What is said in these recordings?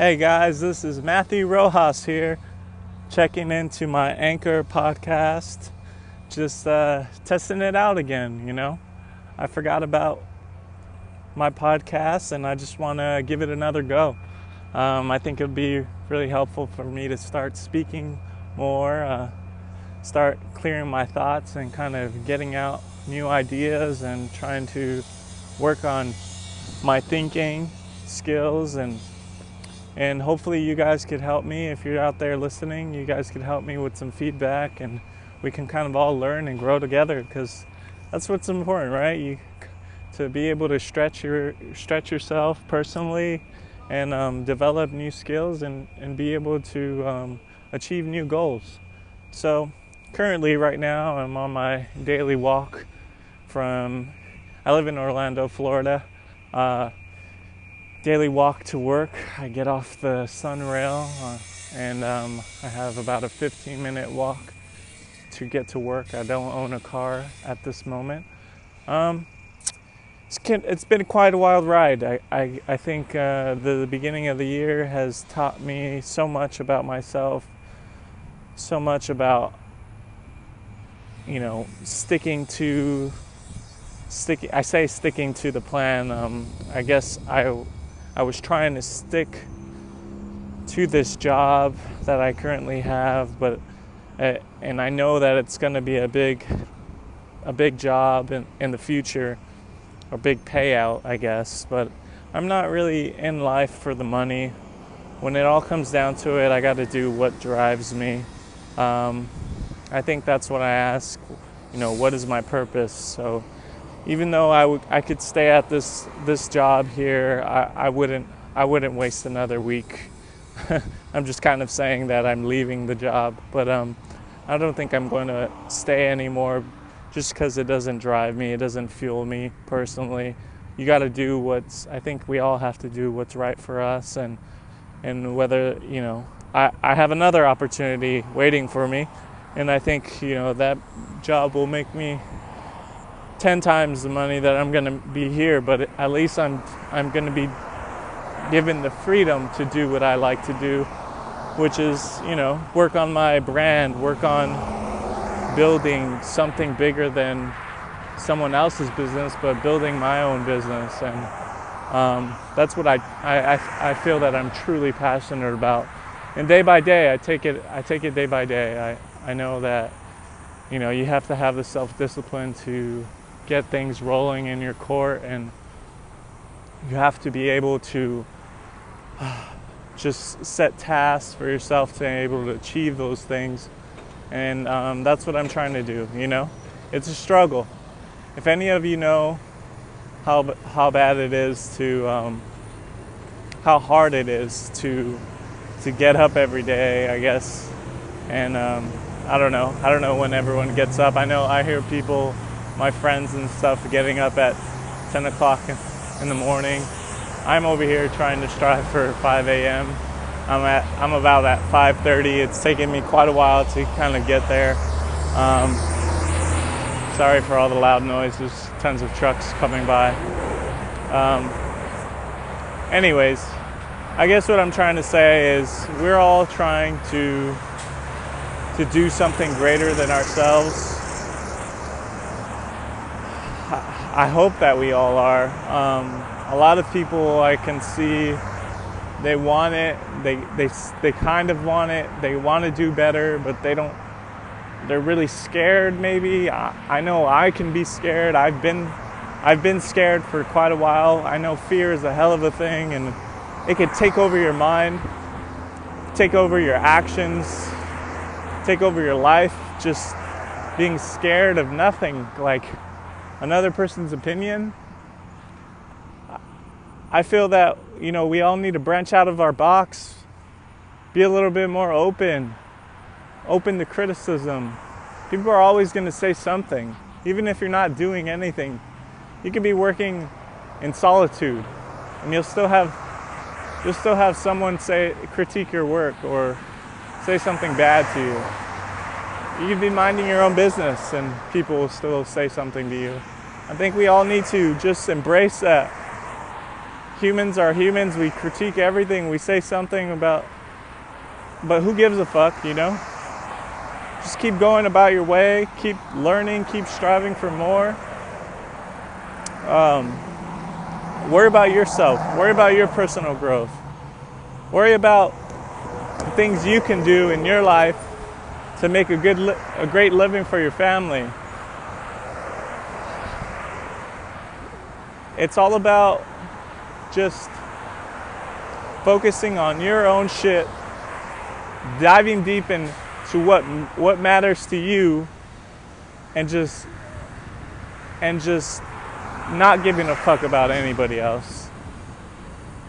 Hey guys, this is Matthew Rojas here, checking into my Anchor podcast. Just uh, testing it out again, you know. I forgot about my podcast and I just want to give it another go. Um, I think it would be really helpful for me to start speaking more, uh, start clearing my thoughts and kind of getting out new ideas and trying to work on my thinking skills and and hopefully you guys could help me. If you're out there listening you guys could help me with some feedback and we can kind of all learn and grow together because that's what's important right? You to be able to stretch your stretch yourself personally and um, develop new skills and, and be able to um, achieve new goals. So currently right now i'm on my daily walk from i live in orlando florida. Uh, daily walk to work. I get off the SunRail uh, and um, I have about a 15 minute walk to get to work. I don't own a car at this moment. Um, it's, it's been quite a wild ride. I, I, I think uh, the, the beginning of the year has taught me so much about myself, so much about, you know, sticking to sticking i say sticking to the plan um, i guess i I was trying to stick to this job that I currently have, but uh, and I know that it's going to be a big a big job in, in the future, a big payout, I guess, but I'm not really in life for the money. When it all comes down to it, I got to do what drives me. Um, I think that's what I ask. You know, what is my purpose? So even though I, w- I could stay at this this job here, I, I wouldn't I wouldn't waste another week. I'm just kind of saying that I'm leaving the job, but um, I don't think I'm going to stay anymore, just because it doesn't drive me, it doesn't fuel me personally. You got to do what's. I think we all have to do what's right for us, and and whether you know, I I have another opportunity waiting for me, and I think you know that job will make me 10 times the money that I'm going to be here, but at least I'm I'm going to be given the freedom to do what I like to do, which is, you know, work on my brand, work on building something bigger than someone else's business, but building my own business. And um, that's what I, I, I feel that I'm truly passionate about. And day by day, I take it, I take it day by day. I, I know that, you know, you have to have the self-discipline to get things rolling in your court and you have to be able to just set tasks for yourself to be able to achieve those things. And um, that's what i'm trying to do you know? It's a struggle. If any of you know how, how bad it is to um, how hard it is to to get up every day i guess. And um, i don't know. I don't know when everyone gets up. I know i hear people my friends and stuff getting up at 10 o'clock in the morning. I'm over here trying to strive for 5 a.m. I'm at I'm about at 5:30. It's taken me quite a while to kind of get there. Um, sorry for all the loud noise. There's tons of trucks coming by. Um, anyways, I guess what I'm trying to say is we're all trying to to do something greater than ourselves I hope that we all are. Um, a lot of people I can see, they want it. They they they kind of want it. They want to do better, but they don't. They're really scared. Maybe I, I know I can be scared. I've been I've been scared for quite a while. I know fear is a hell of a thing, and it could take over your mind, take over your actions, take over your life. Just being scared of nothing, like another person's opinion. I feel that, you know, we all need to branch out of our box, be a little bit more open, open to criticism. People are always going to say something, even if you're not doing anything. You could be working in solitude and you'll still have you'll still have someone say critique your work or say something bad to you you can be minding your own business and people will still say something to you. I think we all need to just embrace that. humans are humans. We critique everything. We say something about, but who gives a fuck, you know? Just keep going about your way. Keep learning. Keep striving for more. Um, worry about yourself. Worry about your personal growth. Worry about things you can do in your life to make a good, a great living for your family. It's all about just focusing on your own shit, diving deep into what what matters to you, and just and just not giving a fuck about anybody else.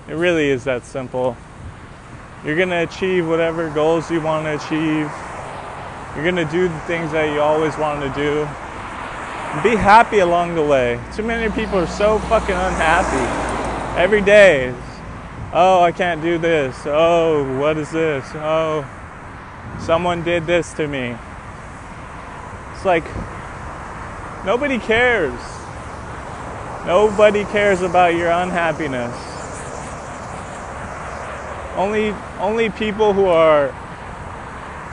It really is that simple. You're gonna achieve whatever goals you want to achieve. You're gonna do the things that you always wanted to do. Be happy along the way. Too many people are so fucking unhappy. Every day, oh, I can't do this. Oh, what is this? Oh, someone did this to me. It's like, nobody cares. Nobody cares about your unhappiness. Only, only people who are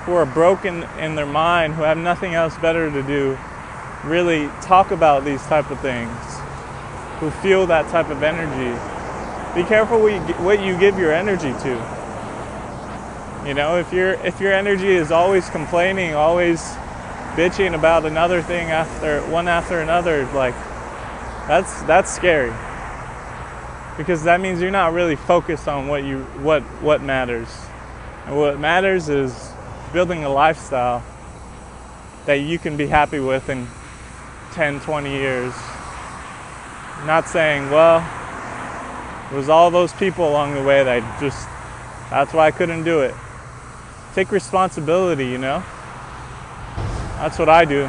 who are broken in their mind, who have nothing else better to do, really talk about these type of things, who feel that type of energy. Be careful what you, give your energy to. You know, if your if your energy is always complaining, always bitching about another thing after one after another, like that's that's scary. Because that means you're not really focused on what you what what matters. And what matters is building a lifestyle that you can be happy with in 10, 20 years. Not saying, well, it was all those people along the way that just, that's why I couldn't do it. Take responsibility, you know? That's what I do.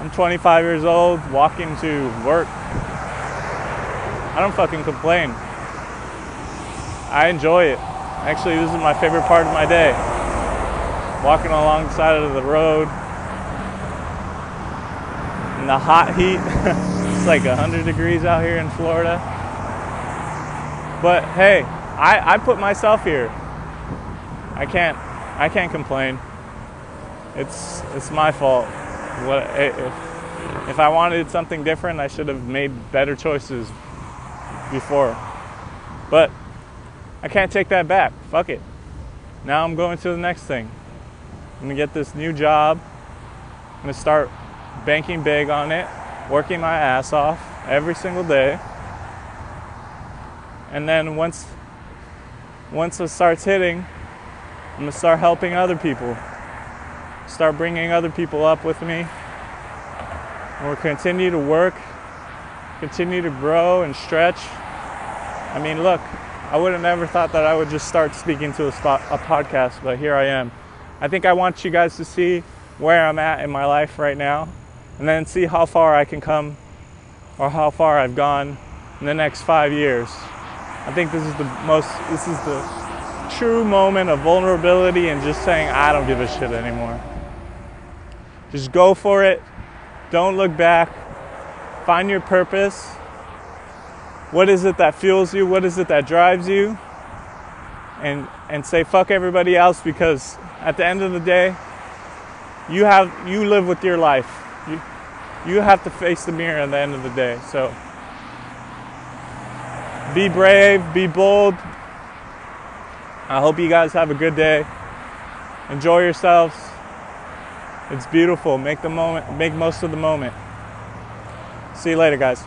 I'm 25 years old, walking to work. I don't fucking complain. I enjoy it. Actually, this is my favorite part of my day walking along the side of the road in the hot heat. it's like 100 degrees out here in Florida. But hey, I, I put myself here. I can't I can't complain. It's it's my fault. What eh, if if I wanted something different, I should have made better choices before. But I can't take that back. Fuck it. Now I'm going to the next thing. I'm gonna get this new job. I'm gonna start banking big on it, working my ass off every single day. And then once once it starts hitting, I'm gonna start helping other people. Start bringing other people up with me. We'll continue to work, continue to grow and stretch. I mean, look, I would have never thought that I would just start speaking to a, spot, a podcast, but here I am. I think I want you guys to see where I'm at in my life right now and then see how far I can come or how far I've gone in the next five years. I think this is the most, this is the true moment of vulnerability and just saying, I don't give a shit anymore. Just go for it. Don't look back. Find your purpose. What is it that fuels you? What is it that drives you? And, and say fuck everybody else because at the end of the day, you have you live with your life. You you have to face the mirror at the end of the day. So be brave, be bold. I hope you guys have a good day. Enjoy yourselves. It's beautiful. Make the moment make most of the moment. See you later, guys.